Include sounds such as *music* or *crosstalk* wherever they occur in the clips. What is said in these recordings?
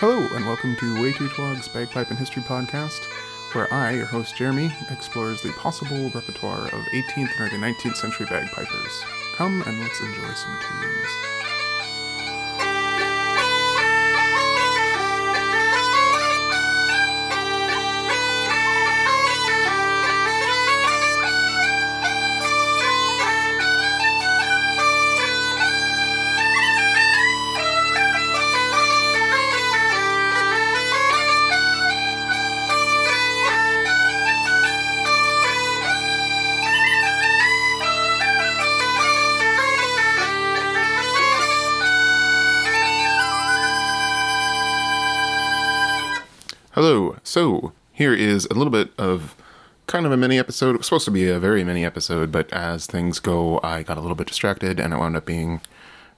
Hello, and welcome to Way Too Twog's Bagpipe and History podcast, where I, your host Jeremy, explores the possible repertoire of 18th and early 19th century bagpipers. Come and let's enjoy some tunes. Here is a little bit of kind of a mini episode. It was supposed to be a very mini episode, but as things go, I got a little bit distracted and it wound up being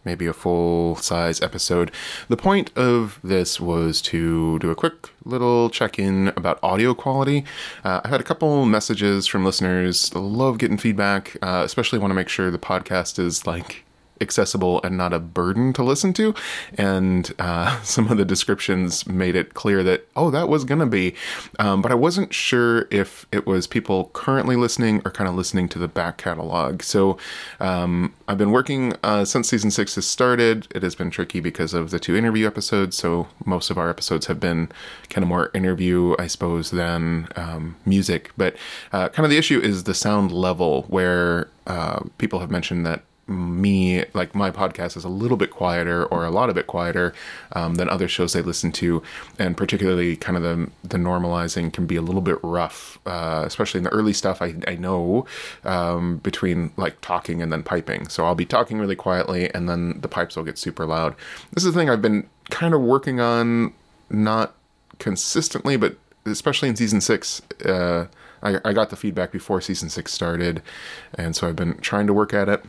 maybe a full size episode. The point of this was to do a quick little check in about audio quality. Uh, I've had a couple messages from listeners. Love getting feedback, uh, especially want to make sure the podcast is like accessible and not a burden to listen to. And uh, *laughs* some of the descriptions made it clear that, oh, that was going to be. Um, but I wasn't sure if it was people currently listening or kind of listening to the back catalog. So um, I've been working uh, since season six has started. It has been tricky because of the two interview episodes. So most of our episodes have been kind of more interview, I suppose, than um, music. But uh, kind of the issue is the sound level where uh, people have mentioned that me like my podcast is a little bit quieter or a lot of bit quieter um, than other shows they listen to. And particularly kind of the the normalizing can be a little bit rough uh, especially in the early stuff i, I know um, between like talking and then piping. So i'll be talking really quietly and then the pipes will get super loud. This is the thing i've been kind of working on not consistently but especially in season six uh, I, I got the feedback before season six started. And so i've been trying to work at it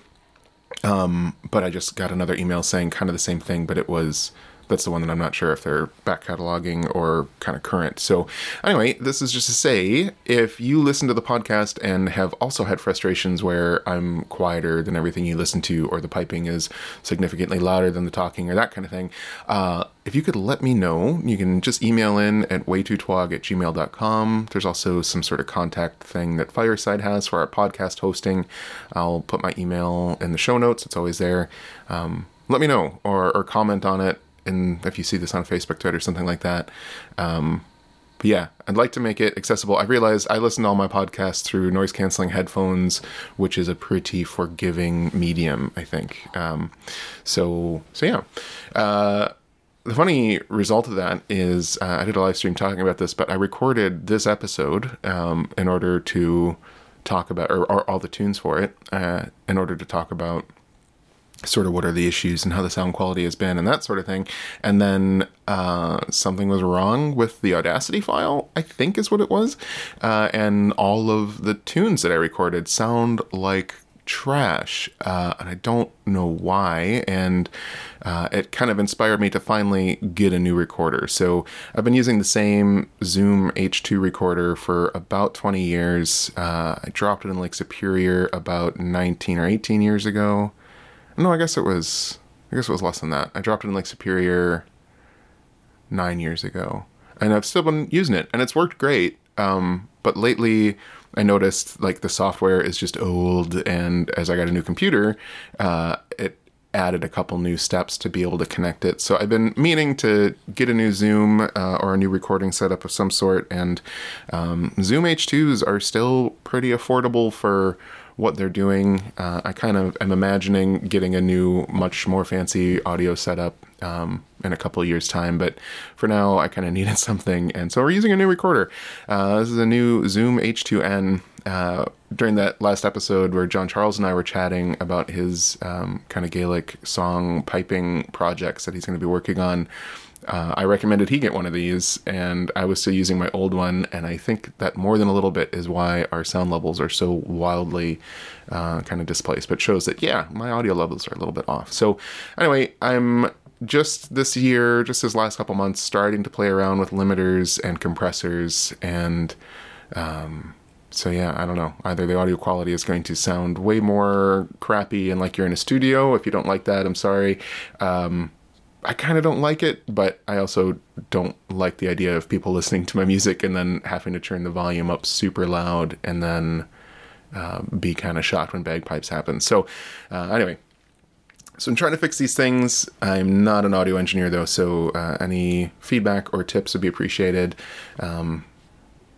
um, but I just got another email saying kind of the same thing, but it was that's the one that I'm not sure if they're back cataloging or kind of current. So, anyway, this is just to say if you listen to the podcast and have also had frustrations where I'm quieter than everything you listen to, or the piping is significantly louder than the talking, or that kind of thing, uh, if you could let me know, you can just email in at waytootwog at gmail.com. There's also some sort of contact thing that Fireside has for our podcast hosting. I'll put my email in the show notes, it's always there. Um, let me know or, or comment on it and if you see this on Facebook, Twitter, something like that. Um, but yeah, I'd like to make it accessible. I realized I listen to all my podcasts through noise canceling headphones, which is a pretty forgiving medium, I think. Um, so, so yeah. Uh, the funny result of that is uh, I did a live stream talking about this, but I recorded this episode um, in order to talk about, or, or, all the tunes for it, uh, in order to talk about sort of what are the issues and how the sound quality has been and that sort of thing. And then uh, something was wrong with the Audacity file, I think is what it was. Uh, and all of the tunes that I recorded sound like trash. Uh, and I don't know why. And uh, it kind of inspired me to finally get a new recorder. So I've been using the same Zoom H2 recorder for about 20 years. Uh, I dropped it in Lake Superior about 19 or 18 years ago. No, I guess it was. I guess it was less than that. I dropped it in Lake Superior nine years ago, and I've still been using it, and it's worked great. Um, but lately, I noticed like the software is just old, and as I got a new computer, uh, it added a couple new steps to be able to connect it. So I've been meaning to get a new Zoom uh, or a new recording setup of some sort, and um, Zoom H2s are still pretty affordable for what they're doing. Uh, I kind of am imagining getting a new, much more fancy audio setup um, in a couple years' time, but for now, I kind of *laughs* needed something, and so we're using a new recorder. Uh, this is a new Zoom H2n. Uh, during that last episode where John Charles and I were chatting about his um, kind of Gaelic song piping projects that he's going to be working on, uh, I recommended he get one of these, and I was still using my old one. And I think that more than a little bit is why our sound levels are so wildly uh, kind of displaced. But shows that yeah, my audio levels are a little bit off. So anyway, I'm just this year, just this last couple months, starting to play around with limiters and compressors and. Um, so yeah, I don't know. Either the audio quality is going to sound way more crappy and like you're in a studio. If you don't like that, I'm sorry. Um, I kind of don't like it, but I also don't like the idea of people listening to my music and then having to turn the volume up super loud and then uh, be kind of shocked when bagpipes happen. So, uh, anyway, so I'm trying to fix these things. I'm not an audio engineer though, so uh, any feedback or tips would be appreciated. Um,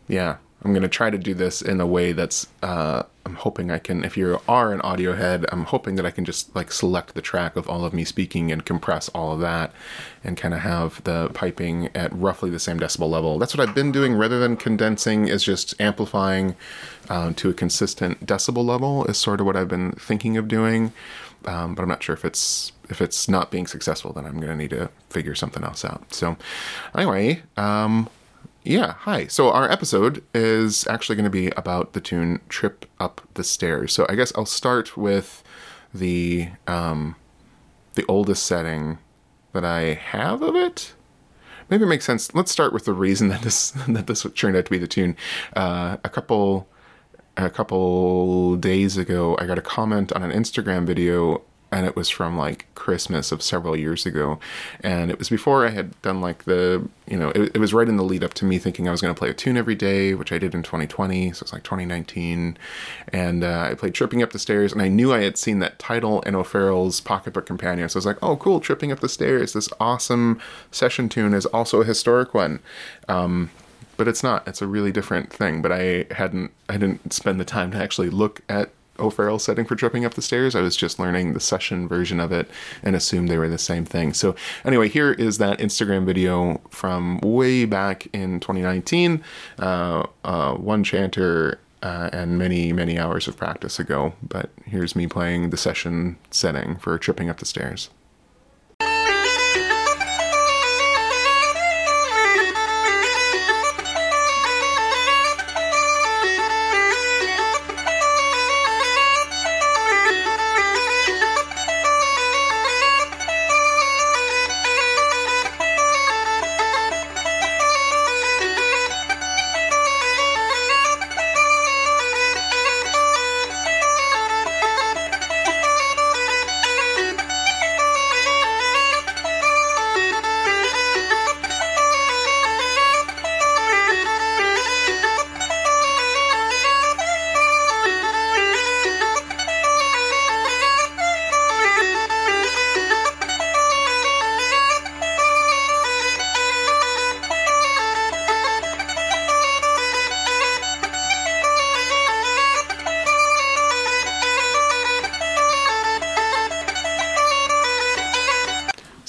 yeah, I'm gonna try to do this in a way that's. Uh, I'm hoping I can. If you are an audio head, I'm hoping that I can just like select the track of all of me speaking and compress all of that, and kind of have the piping at roughly the same decibel level. That's what I've been doing rather than condensing. Is just amplifying um, to a consistent decibel level. Is sort of what I've been thinking of doing um, but I'm not sure if it's if it's not being successful, then I'm gonna need to figure something else out. So, anyway, um, yeah, hi. So our episode is actually going to be about the tune "Trip Up the Stairs." So I guess I'll start with the um, the oldest setting that I have of it. Maybe it makes sense. Let's start with the reason *laughs* that this that this turned out to be the tune. Uh, a couple a couple days ago, I got a comment on an Instagram video, and it was from like Christmas of several years ago. And it was before I had done like the, you know, it, it was right in the lead up to me thinking I was going to play a tune every day, which I did in 2020. So it's like 2019. And uh, I played Tripping Up the Stairs, and I knew I had seen that title in O'Farrell's Pocketbook Companion. So I was like, oh, cool, Tripping Up the Stairs. This awesome session tune is also a historic one. Um, but it's not. It's a really different thing. But I hadn't I didn't spend the time to actually look at O'Farrell's setting for tripping up the stairs. I was just learning the session version of it and assumed they were the same thing. So anyway, here is that Instagram video from way back in 2019. Uh, uh, one chanter uh, and many, many hours of practice ago. But here's me playing the session setting for tripping up the stairs.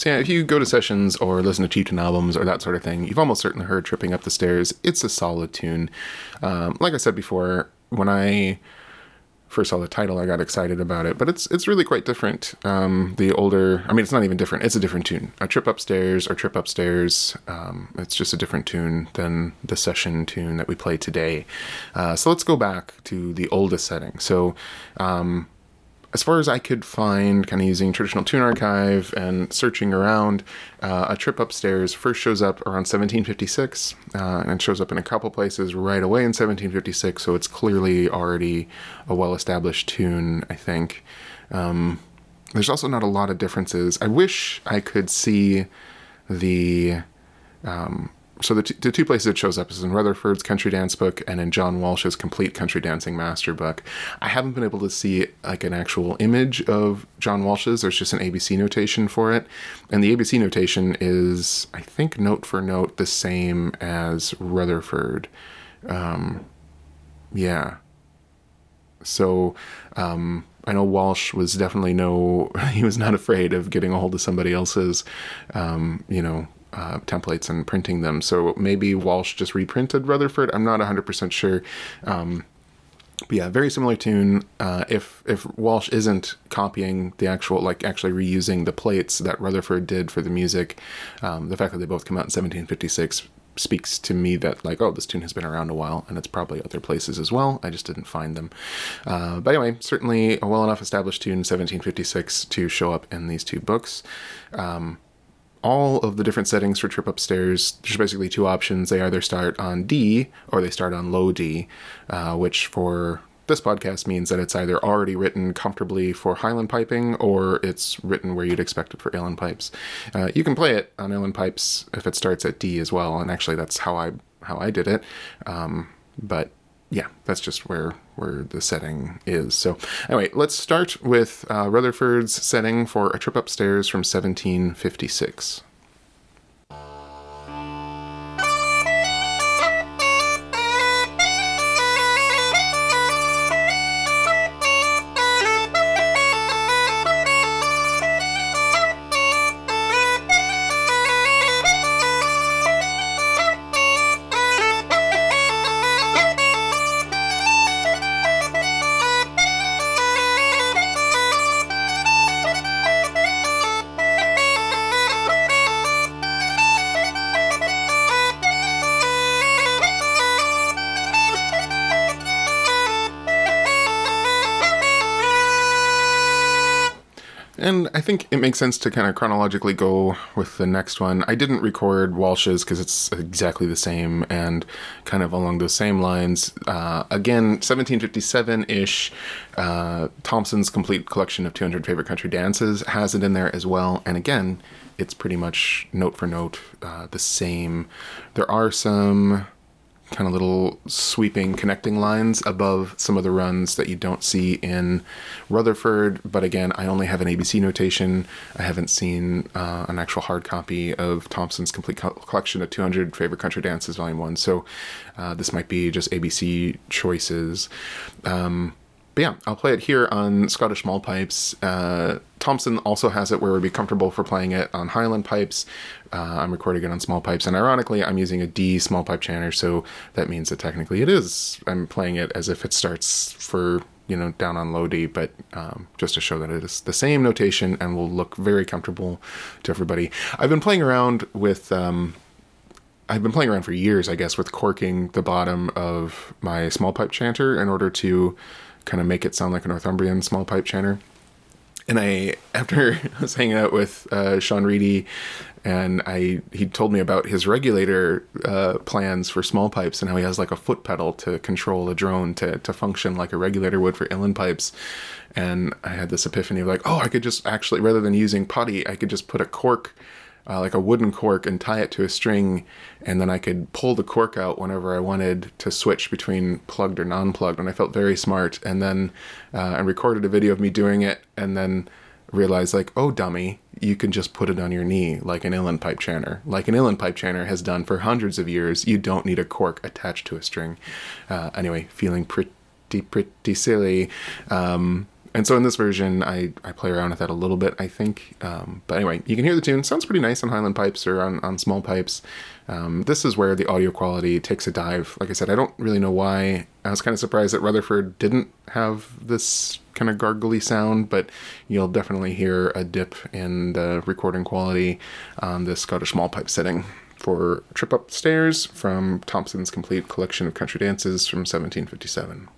Yeah, if you go to sessions or listen to Chieftain albums or that sort of thing, you've almost certainly heard "Tripping Up the Stairs." It's a solid tune. Um, like I said before, when I first saw the title, I got excited about it, but it's it's really quite different. Um, the older, I mean, it's not even different. It's a different tune. A trip upstairs or trip upstairs. Um, it's just a different tune than the session tune that we play today. Uh, so let's go back to the oldest setting. So um, as far as I could find, kind of using traditional tune archive and searching around, uh, a trip upstairs first shows up around 1756, uh, and shows up in a couple places right away in 1756. So it's clearly already a well-established tune, I think. Um, there's also not a lot of differences. I wish I could see the um, so the, t- the two places it shows up is in Rutherford's Country Dance Book and in John Walsh's Complete Country Dancing Master Book. I haven't been able to see like an actual image of John Walsh's. There's just an ABC notation for it, and the ABC notation is, I think, note for note the same as Rutherford. Um, yeah. So um, I know Walsh was definitely no, *laughs* he was not afraid of getting a hold of somebody else's, um, you know, uh, templates and printing them. So maybe Walsh just reprinted Rutherford. I'm not 100% sure. Um, but yeah, very similar tune. Uh, if if Walsh isn't copying the actual, like actually reusing the plates that Rutherford did for the music, um, the fact that they both come out in 1756 speaks to me that like oh this tune has been around a while and it's probably other places as well i just didn't find them uh, but anyway certainly a well enough established tune 1756 to show up in these two books um, all of the different settings for Trip Upstairs, there's basically two options. They either start on D or they start on low D, uh, which for this podcast means that it's either already written comfortably for Highland piping or it's written where you'd expect it for uilleann pipes. Uh, you can play it on uilleann pipes if it starts at D as well, and actually that's how I how I did it. Um, but yeah, that's just where where the setting is. So anyway, let's start with uh, Rutherford's setting for a trip upstairs from 1756. It makes sense to kind of chronologically go with the next one. I didn't record Walsh's because it's exactly the same and kind of along those same lines. Uh, again, 1757 ish. Uh, Thompson's complete collection of 200 favorite country dances has it in there as well. And again, it's pretty much note for note uh, the same. There are some kind of little sweeping connecting lines above some of the runs that you don't see in Rutherford. But again, I only have an ABC notation. I haven't seen uh, an actual hard copy of Thompson's complete co- collection of 200 favorite country dances, volume one. So uh, this might be just ABC choices. Um, but yeah, I'll play it here on Scottish small pipes. Uh, Thompson also has it where it would be comfortable for playing it on Highland pipes. Uh, I'm recording it on small pipes, and ironically, I'm using a D small pipe chanter, so that means that technically it is. I'm playing it as if it starts for you know down on low D, but um, just to show that it is the same notation and will look very comfortable to everybody. I've been playing around with. Um, I've been playing around for years, I guess, with corking the bottom of my small pipe chanter in order to kind of make it sound like a Northumbrian small pipe chanter. And I, *laughs* after I was hanging out with uh, Sean Reedy, and I he told me about his regulator uh, plans for small pipes and how he has like a foot pedal to control a drone to to function like a regulator would for uilleann pipes. And I had this epiphany of like, oh, I could just actually rather than using putty, I could just put a cork uh, like a wooden cork and tie it to a string, and then I could pull the cork out whenever I wanted to switch between plugged or non-plugged. And I felt very smart. And then uh, I recorded a video of me doing it, and then realized like, oh dummy, you can just put it on your knee like an uilleann pipe chanter, like an uilleann pipe chanter has done for hundreds of years. You don't need a cork attached to a string. Uh, anyway, feeling pretty pretty silly. Um, and so in this version, I, I play around with that a little bit, I think. Um, but anyway, you can hear the tune. Sounds pretty nice on Highland pipes or on, on small pipes. Um, this is where the audio quality takes a dive. Like I said, I don't really know why. I was kind of surprised that Rutherford didn't have this kind of gargly sound, but you'll definitely hear a dip in the recording quality on the Scottish small pipe setting for Trip Upstairs from Thompson's Complete Collection of Country Dances from 1757.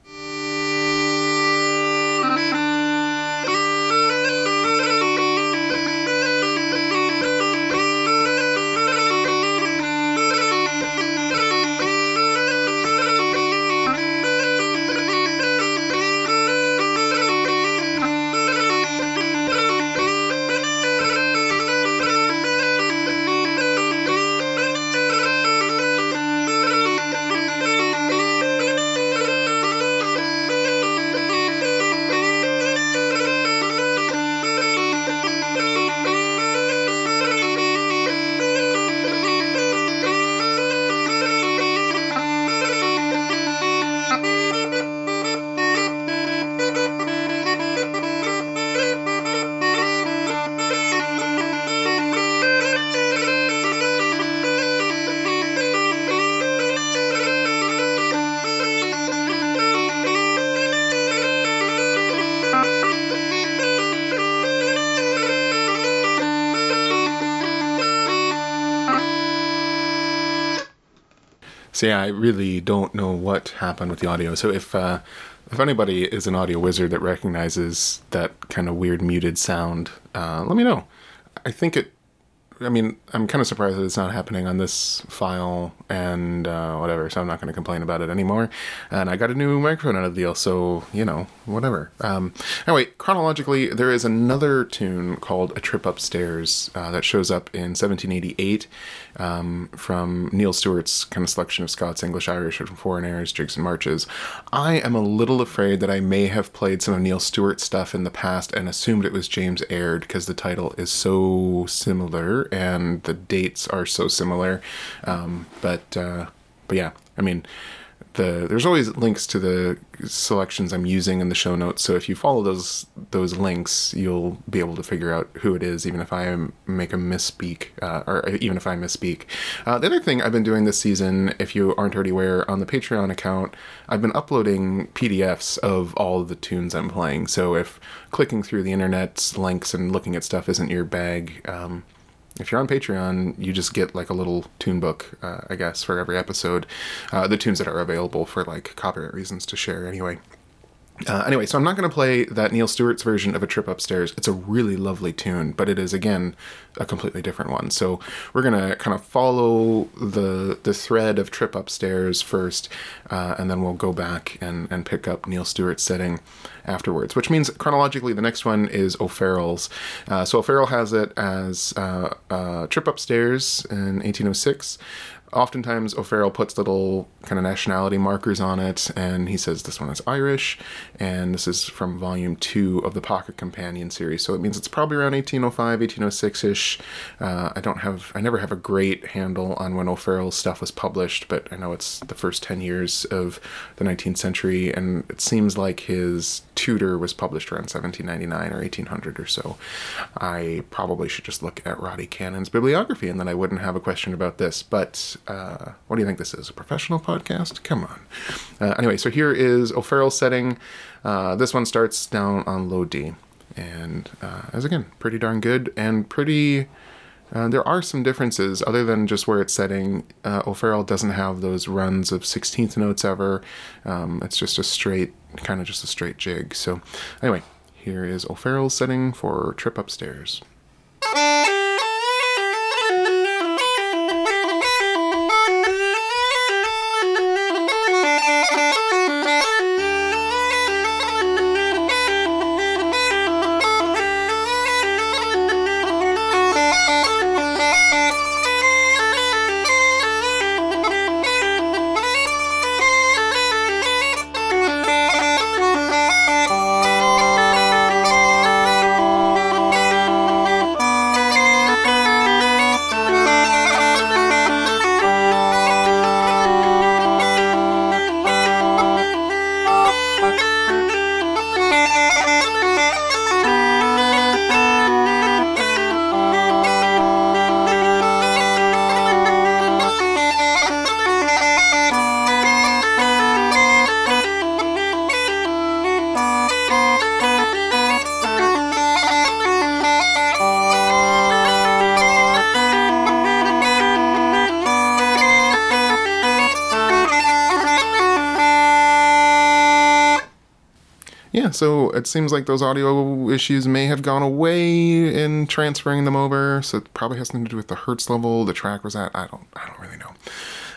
So yeah, I really don't know what happened with the audio. So if uh, if anybody is an audio wizard that recognizes that kind of weird muted sound, uh, let me know. I think it I mean, I'm kind of surprised that it's not happening on this file and uh, whatever. So I'm not going to complain about it anymore. And I got a new microphone out of the deal, so you know, whatever. Um, anyway, chronologically, there is another tune called "A Trip Upstairs" uh, that shows up in 1788 um, from Neil Stewart's kind of selection of Scots, English, Irish, and foreign airs, jigs, and marches. I am a little afraid that I may have played some of Neil Stewart's stuff in the past and assumed it was James Aird because the title is so similar and the dates are so similar. Um, but uh, but yeah, I mean, the there's always links to the selections I'm using in the show notes. So if you follow those those links, you'll be able to figure out who it is, even if I make a misspeak, uh, or even if I misspeak. Uh, the other thing I've been doing this season, if you aren't already aware, on the Patreon account, I've been uploading PDFs of all of the tunes I'm playing. So if clicking through the internet's links and looking at stuff isn't your bag. Um, if you're on Patreon, you just get like a little tune book, uh, I guess, for every episode. Uh, the tunes that are available for like copyright reasons to share anyway. Uh, anyway, so I'm not going to play that Neil Stewart's version of A Trip Upstairs. It's a really lovely tune, but it is, again, a completely different one. So we're going to kind of follow the the thread of Trip Upstairs first, uh, and then we'll go back and, and pick up Neil Stewart's setting afterwards, which means chronologically the next one is O'Farrell's. Uh, so O'Farrell has it as uh, uh, Trip Upstairs in 1806 oftentimes O'Farrell puts little kind of nationality markers on it, and he says this one is Irish, and this is from volume two of the Pocket Companion series. So it means it's probably around 1805, 1806 ish. Uh, I don't have, I never have a great handle on when O'Farrell's stuff was published, but I know it's the first 10 years of the 19th century, and it seems like his Tutor was published around 1799 or 1800 or so. I probably should just look at Roddy Cannon's bibliography, and then I wouldn't have a question about this, but uh, what do you think this is? A professional podcast? Come on. Uh, anyway, so here is O'Farrell's setting. Uh, this one starts down on low D, and uh, as again, pretty darn good and pretty. Uh, there are some differences other than just where it's setting. Uh, O'Farrell doesn't have those runs of 16th notes ever. Um, it's just a straight, kind of just a straight jig. So, anyway, here is O'Farrell's setting for Trip Upstairs. It seems like those audio issues may have gone away in transferring them over. So it probably has something to do with the hertz level the track was at. I don't, I don't really know.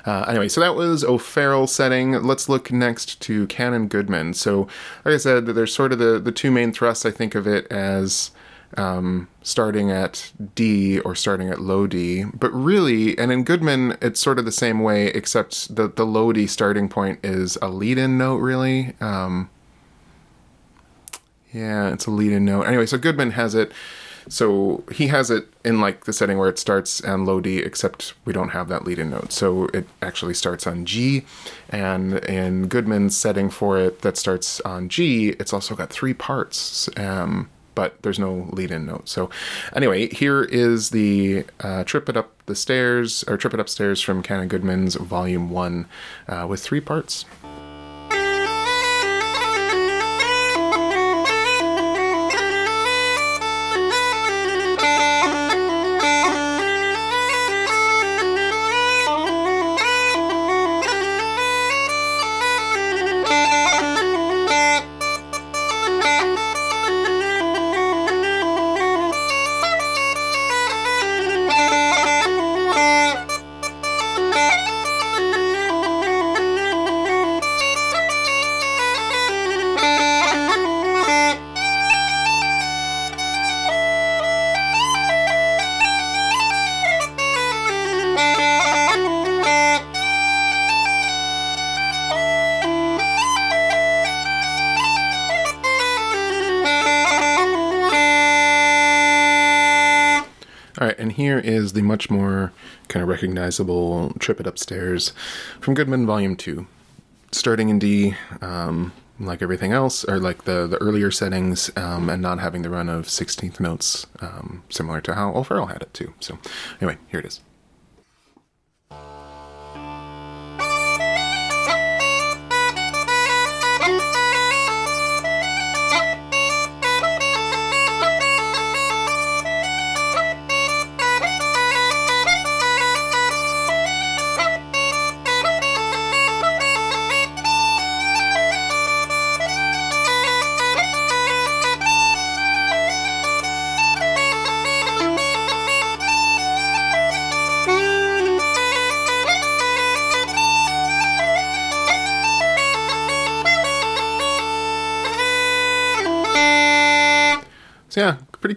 Uh, anyway, so that was O'Farrell setting. Let's look next to Canon Goodman. So, like I said, there's sort of the the two main thrusts. I think of it as um, starting at D or starting at low D. But really, and in Goodman, it's sort of the same way, except the, the low D starting point is a lead in note, really. Um, yeah, it's a lead in note. Anyway, so Goodman has it. So he has it in like the setting where it starts on low D, except we don't have that lead in note. So it actually starts on G. And in Goodman's setting for it that starts on G, it's also got three parts. Um, but there's no lead in note. So, anyway, here is the uh, Trip It Up the Stairs, or Trip It Upstairs from Canon Goodman's Volume 1 uh, with three parts. All right, and here is the much more kind of recognizable Trip It Upstairs from Goodman Volume 2. Starting in D, um, like everything else, or like the, the earlier settings, um, and not having the run of 16th notes, um, similar to how O'Farrell had it too. So, anyway, here it is.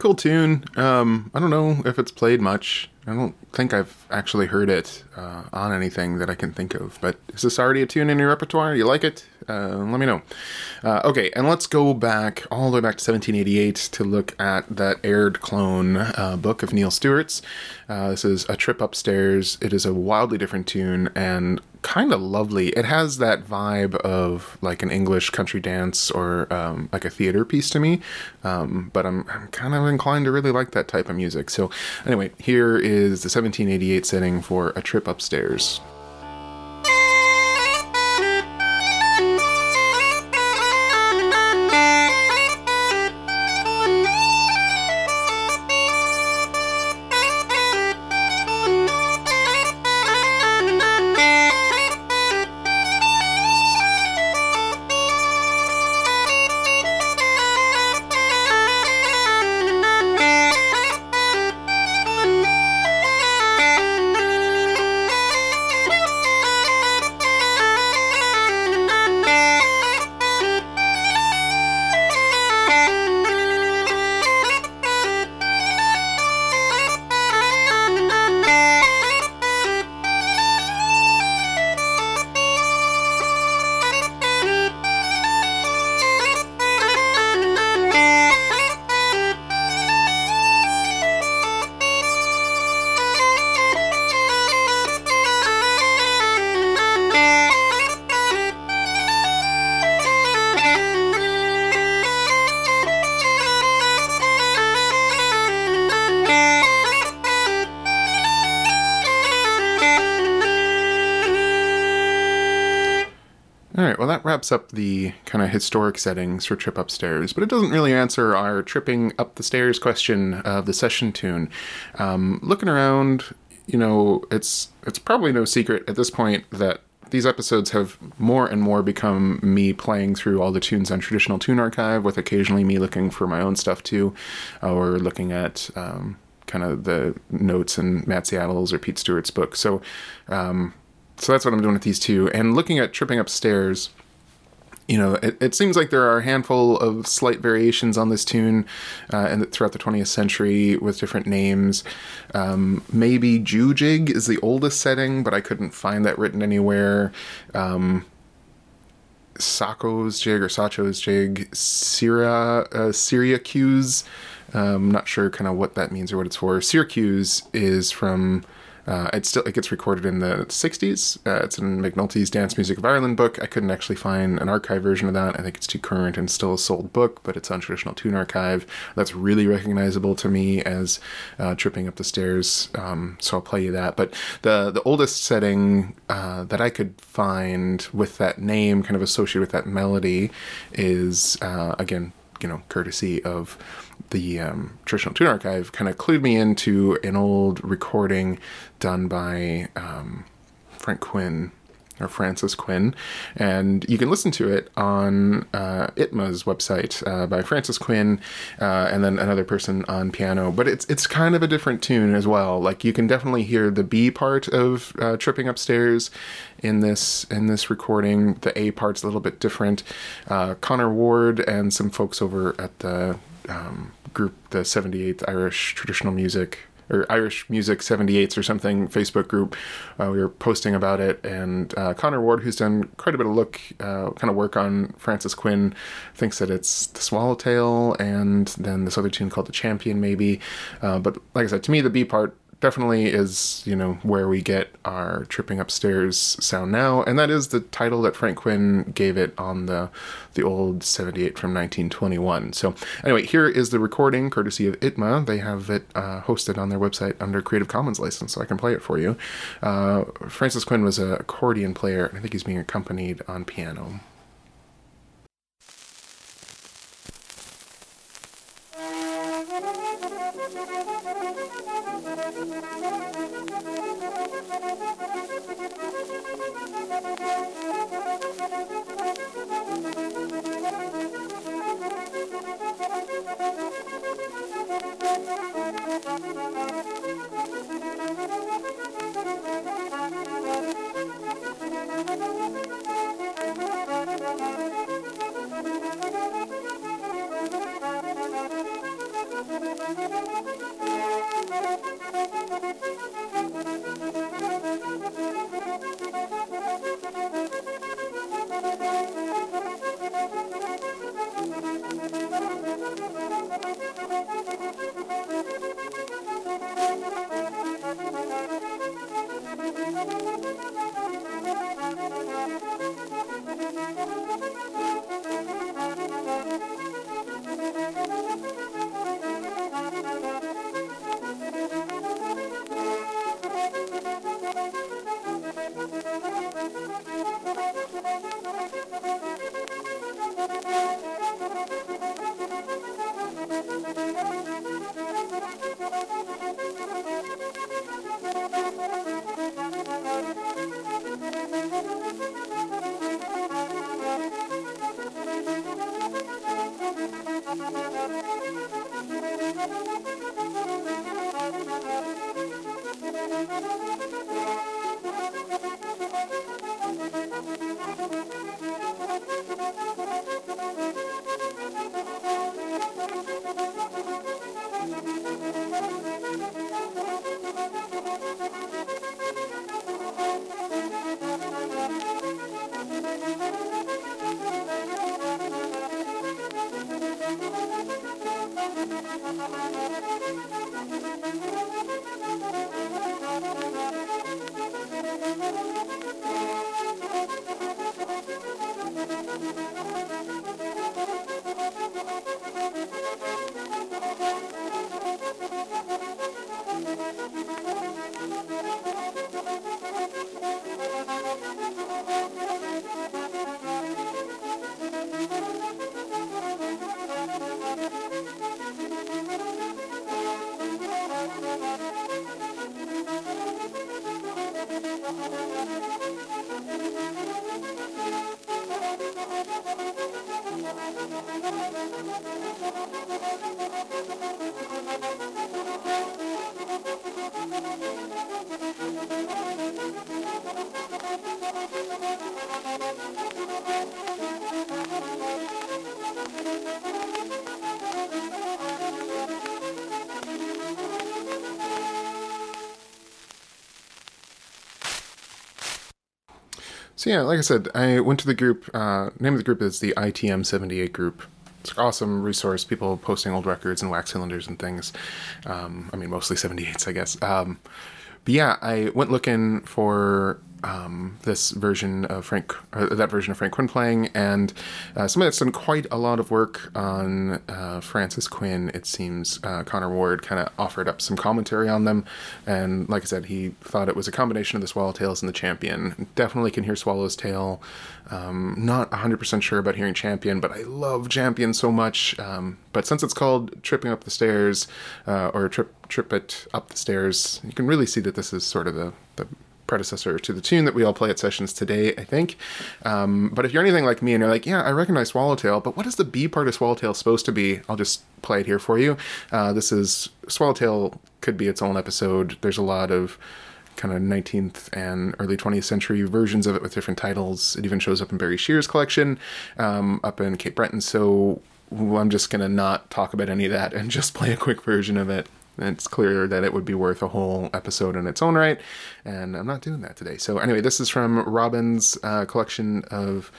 Cool tune. Um, I don't know if it's played much. I don't think I've actually heard it uh, on anything that I can think of. But is this already a tune in your repertoire? You like it? Uh, let me know. Uh, okay, and let's go back all the way back to 1788 to look at that Aird clone uh, book of Neil Stewart's. Uh, this is A Trip Upstairs. It is a wildly different tune and kind of lovely. It has that vibe of like an English country dance or um, like a theater piece to me. Um, but I'm, I'm kind of inclined to really like that type of music. So, anyway, here is the 1788 setting for A Trip Upstairs. Wraps up the kind of historic settings for Trip Upstairs, but it doesn't really answer our tripping up the stairs question of the session tune. Um, looking around, you know, it's it's probably no secret at this point that these episodes have more and more become me playing through all the tunes on traditional tune archive, with occasionally me looking for my own stuff too, or looking at um, kind of the notes in Matt Seattle's or Pete Stewart's book. So. Um, so that's what I'm doing with these two. And looking at tripping upstairs, you know, it, it seems like there are a handful of slight variations on this tune, uh, and throughout the 20th century with different names. Um, maybe Jew Jig is the oldest setting, but I couldn't find that written anywhere. Um, Saco's jig or Sacho's jig, Syria, uh, Syracuse. Um, not sure kind of what that means or what it's for. Syracuse is from uh, it still it gets recorded in the 60s. Uh, it's in McNulty's Dance Music of Ireland book. I couldn't actually find an archive version of that. I think it's too current and still a sold book, but it's on Traditional Tune Archive. That's really recognizable to me as uh, Tripping Up the Stairs. Um, so I'll play you that. But the the oldest setting uh, that I could find with that name, kind of associated with that melody, is uh, again you know courtesy of the um, traditional tune archive kind of clued me into an old recording done by um, Frank Quinn or Francis Quinn, and you can listen to it on uh, ITMA's website uh, by Francis Quinn, uh, and then another person on piano. But it's it's kind of a different tune as well. Like you can definitely hear the B part of uh, "Tripping Upstairs" in this in this recording. The A part's a little bit different. Uh, Connor Ward and some folks over at the um, group, the 78th Irish Traditional Music or Irish Music 78s or something Facebook group. Uh, we were posting about it, and uh, Connor Ward, who's done quite a bit of look, uh, kind of work on Francis Quinn, thinks that it's the Swallowtail and then this other tune called The Champion, maybe. Uh, but like I said, to me, the B part definitely is you know where we get our tripping upstairs sound now and that is the title that frank quinn gave it on the the old 78 from 1921 so anyway here is the recording courtesy of itma. They have it uh, hosted on their website under creative commons license so i can play it for you. Uh, francis quinn was an accordion player and i think he's being accompanied on piano So yeah, like I said, I went to the group. Uh, name of the group is the ITM seventy eight group. It's an awesome resource. People posting old records and wax cylinders and things. Um, I mean, mostly seventy eights, I guess. Um, but yeah, I went looking for this version of Frank, that version of Frank Quinn playing, and uh, somebody that's done quite a lot of work on uh, Francis Quinn. It seems uh, Connor Ward kind of offered up some commentary on them, and like I said, he thought it was a combination of the Swallowtails and the Champion. Definitely can hear Swallow's Tail. Um, not 100% sure about hearing Champion, but I love Champion so much. Um, but since it's called Tripping Up the Stairs, uh, or Trip Trip It Up the Stairs, you can really see that this is sort of the, the predecessor to the tune that we all play at sessions today, I think. Um, but if you're anything like me and you're like, yeah, I recognize Swallowtail, but what is the B part of Swallowtail supposed to be? I'll just play it here for you. Uh, this is Swallowtail could be its own episode. There's a lot of kind of 19th and early 20th century versions of it with different titles. It even shows up in Barry Shears' collection um, up in Cape Breton. So I'm just going to not talk about any of that and *laughs* just play a quick version of it. It's clear that it would be worth a whole episode in its own right, and I'm not doing that today. So anyway, this is from Robbins uh, collection of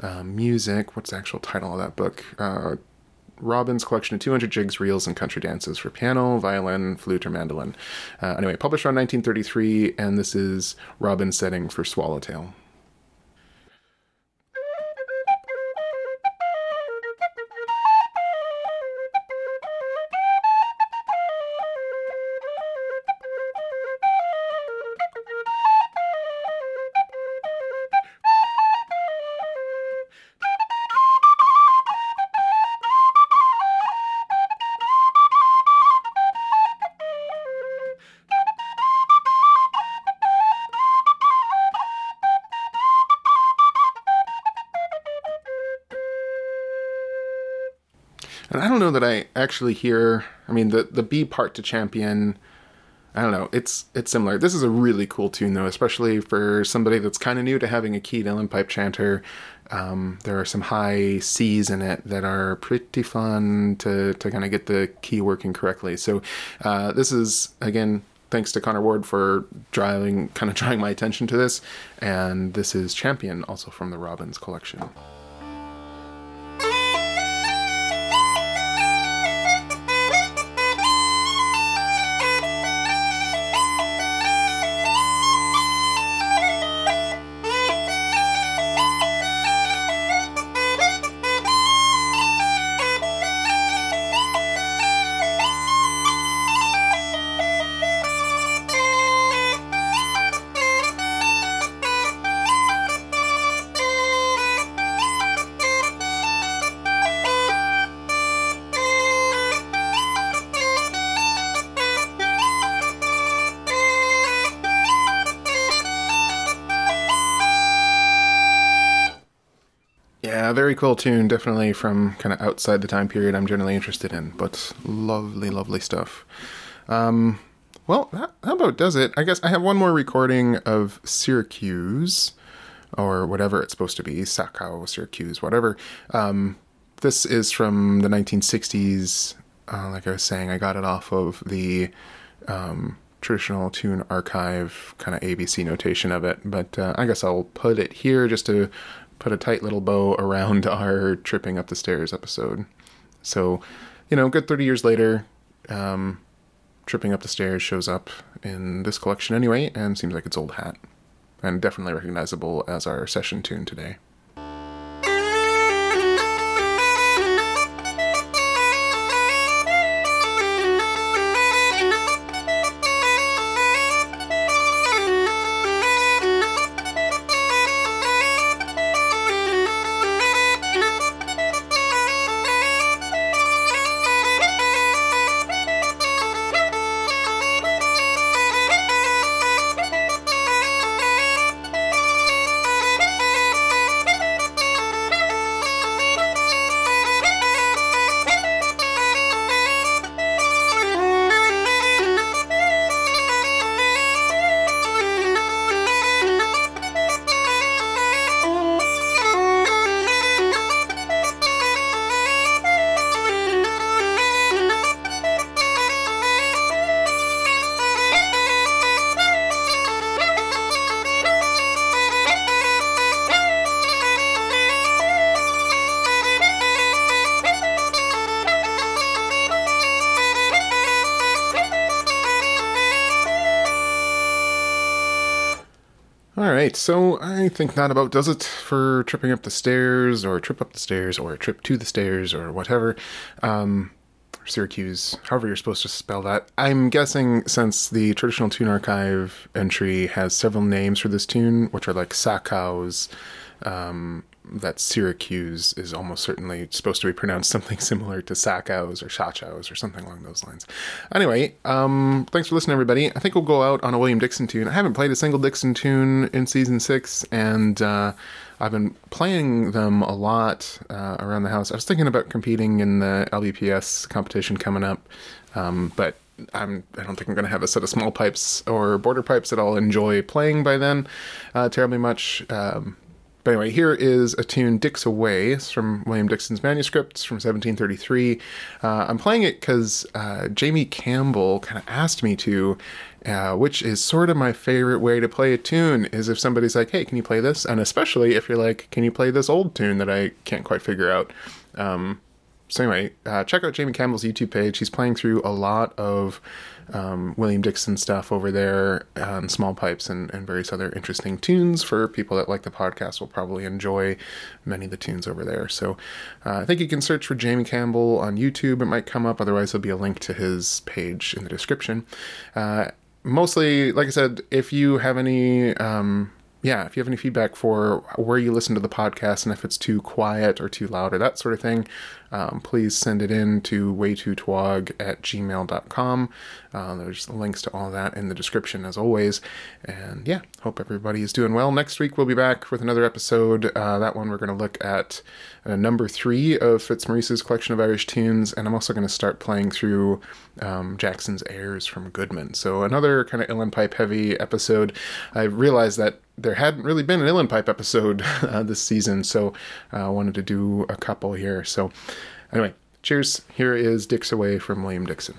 uh, music. What's the actual title of that book? Uh, Robbins collection of 200 jigs, reels, and country dances for piano, violin, flute, or mandolin. Uh, anyway, published around 1933, and this is Robbins' setting for Swallowtail. Know that I actually hear. I mean, the the B part to champion. I don't know. It's it's similar. This is a really cool tune though, especially for somebody that's kind of new to having a keyed uilleann pipe chanter. Um, there are some high C's in it that are pretty fun to to kind of get the key working correctly. So uh, this is again thanks to Connor Ward for driving kind of drawing my attention to this, and this is Champion, also from the Robbins collection. Yeah, very cool tune. Definitely from kind of outside the time period I'm generally interested in, but lovely, lovely stuff. Um, well, that, that about does it. I guess I have one more recording of Syracuse, or whatever it's supposed to be, Sakau, Syracuse, whatever. Um, this is from the 1960s. Uh, like I was saying, I got it off of the um, traditional tune archive kind of ABC notation of it. But uh, I guess I'll put it here just to put a tight little bow around *laughs* our tripping up the stairs episode. So, you know, good 30 years later, um, tripping up the stairs shows up in this collection anyway, and seems like it's old hat, and definitely recognizable as our session tune today. So I think that about does it for tripping up the stairs, or trip up the stairs, or a trip to the stairs, or whatever. Um, Syracuse, however you're supposed to spell that. I'm guessing since the traditional tune archive entry has several names for this tune, which are like Sakau's, um, that Syracuse is almost certainly supposed to be pronounced *laughs* something similar to Sakau's or Shachau's or something along those lines. Anyway, um, thanks for listening, everybody. I think we'll go out on a William Dixon tune. I haven't played a single Dixon tune in season six, and uh, I've been playing them a lot uh, around the house. I was thinking about competing in the LBPS competition coming up, um, but I'm, I don't think I'm going to have a set of small pipes or border pipes that I'll enjoy playing by then uh, terribly much. Um, but anyway, here is a tune, Dicks Away. It's from William Dixon's manuscripts from 1733. Uh, I'm playing it because uh, Jamie Campbell kind of asked me to, uh, which is sort of my favorite way to play a tune, is if somebody's like, hey, can you play this? And especially if you're like, can you play this old tune that I can't quite figure out? Um, so anyway, uh, check out Jamie Campbell's YouTube page. He's playing through a lot of um, William Dixon stuff over there, um, small pipes and, and various other interesting tunes for people that like the podcast will probably enjoy many of the tunes over there. So uh, I think you can search for Jamie Campbell on YouTube. It might come up. Otherwise, there'll be a link to his page in the description. Uh, mostly, like I said, if you have any um, yeah, if you have any feedback for where you listen to the podcast and if it's too quiet or too loud or that sort of thing, um, please send it in to waytotwog at gmail.com. Uh, there's links to all that in the description as always. And yeah, hope everybody is doing well. Next week we'll be back with another episode. Uh, that one we're going to look at uh, number three of Fitzmaurice's collection of Irish tunes. And I'm also going to start playing through um, Jackson's Airs from Goodman. So another kind of Uilleann Pipe heavy episode. I realized that there hadn't really been an Uilleann Pipe episode *laughs* uh, this season, so uh, I wanted to do a couple here. So, anyway, cheers. Here is Dicks Away from William Dixon.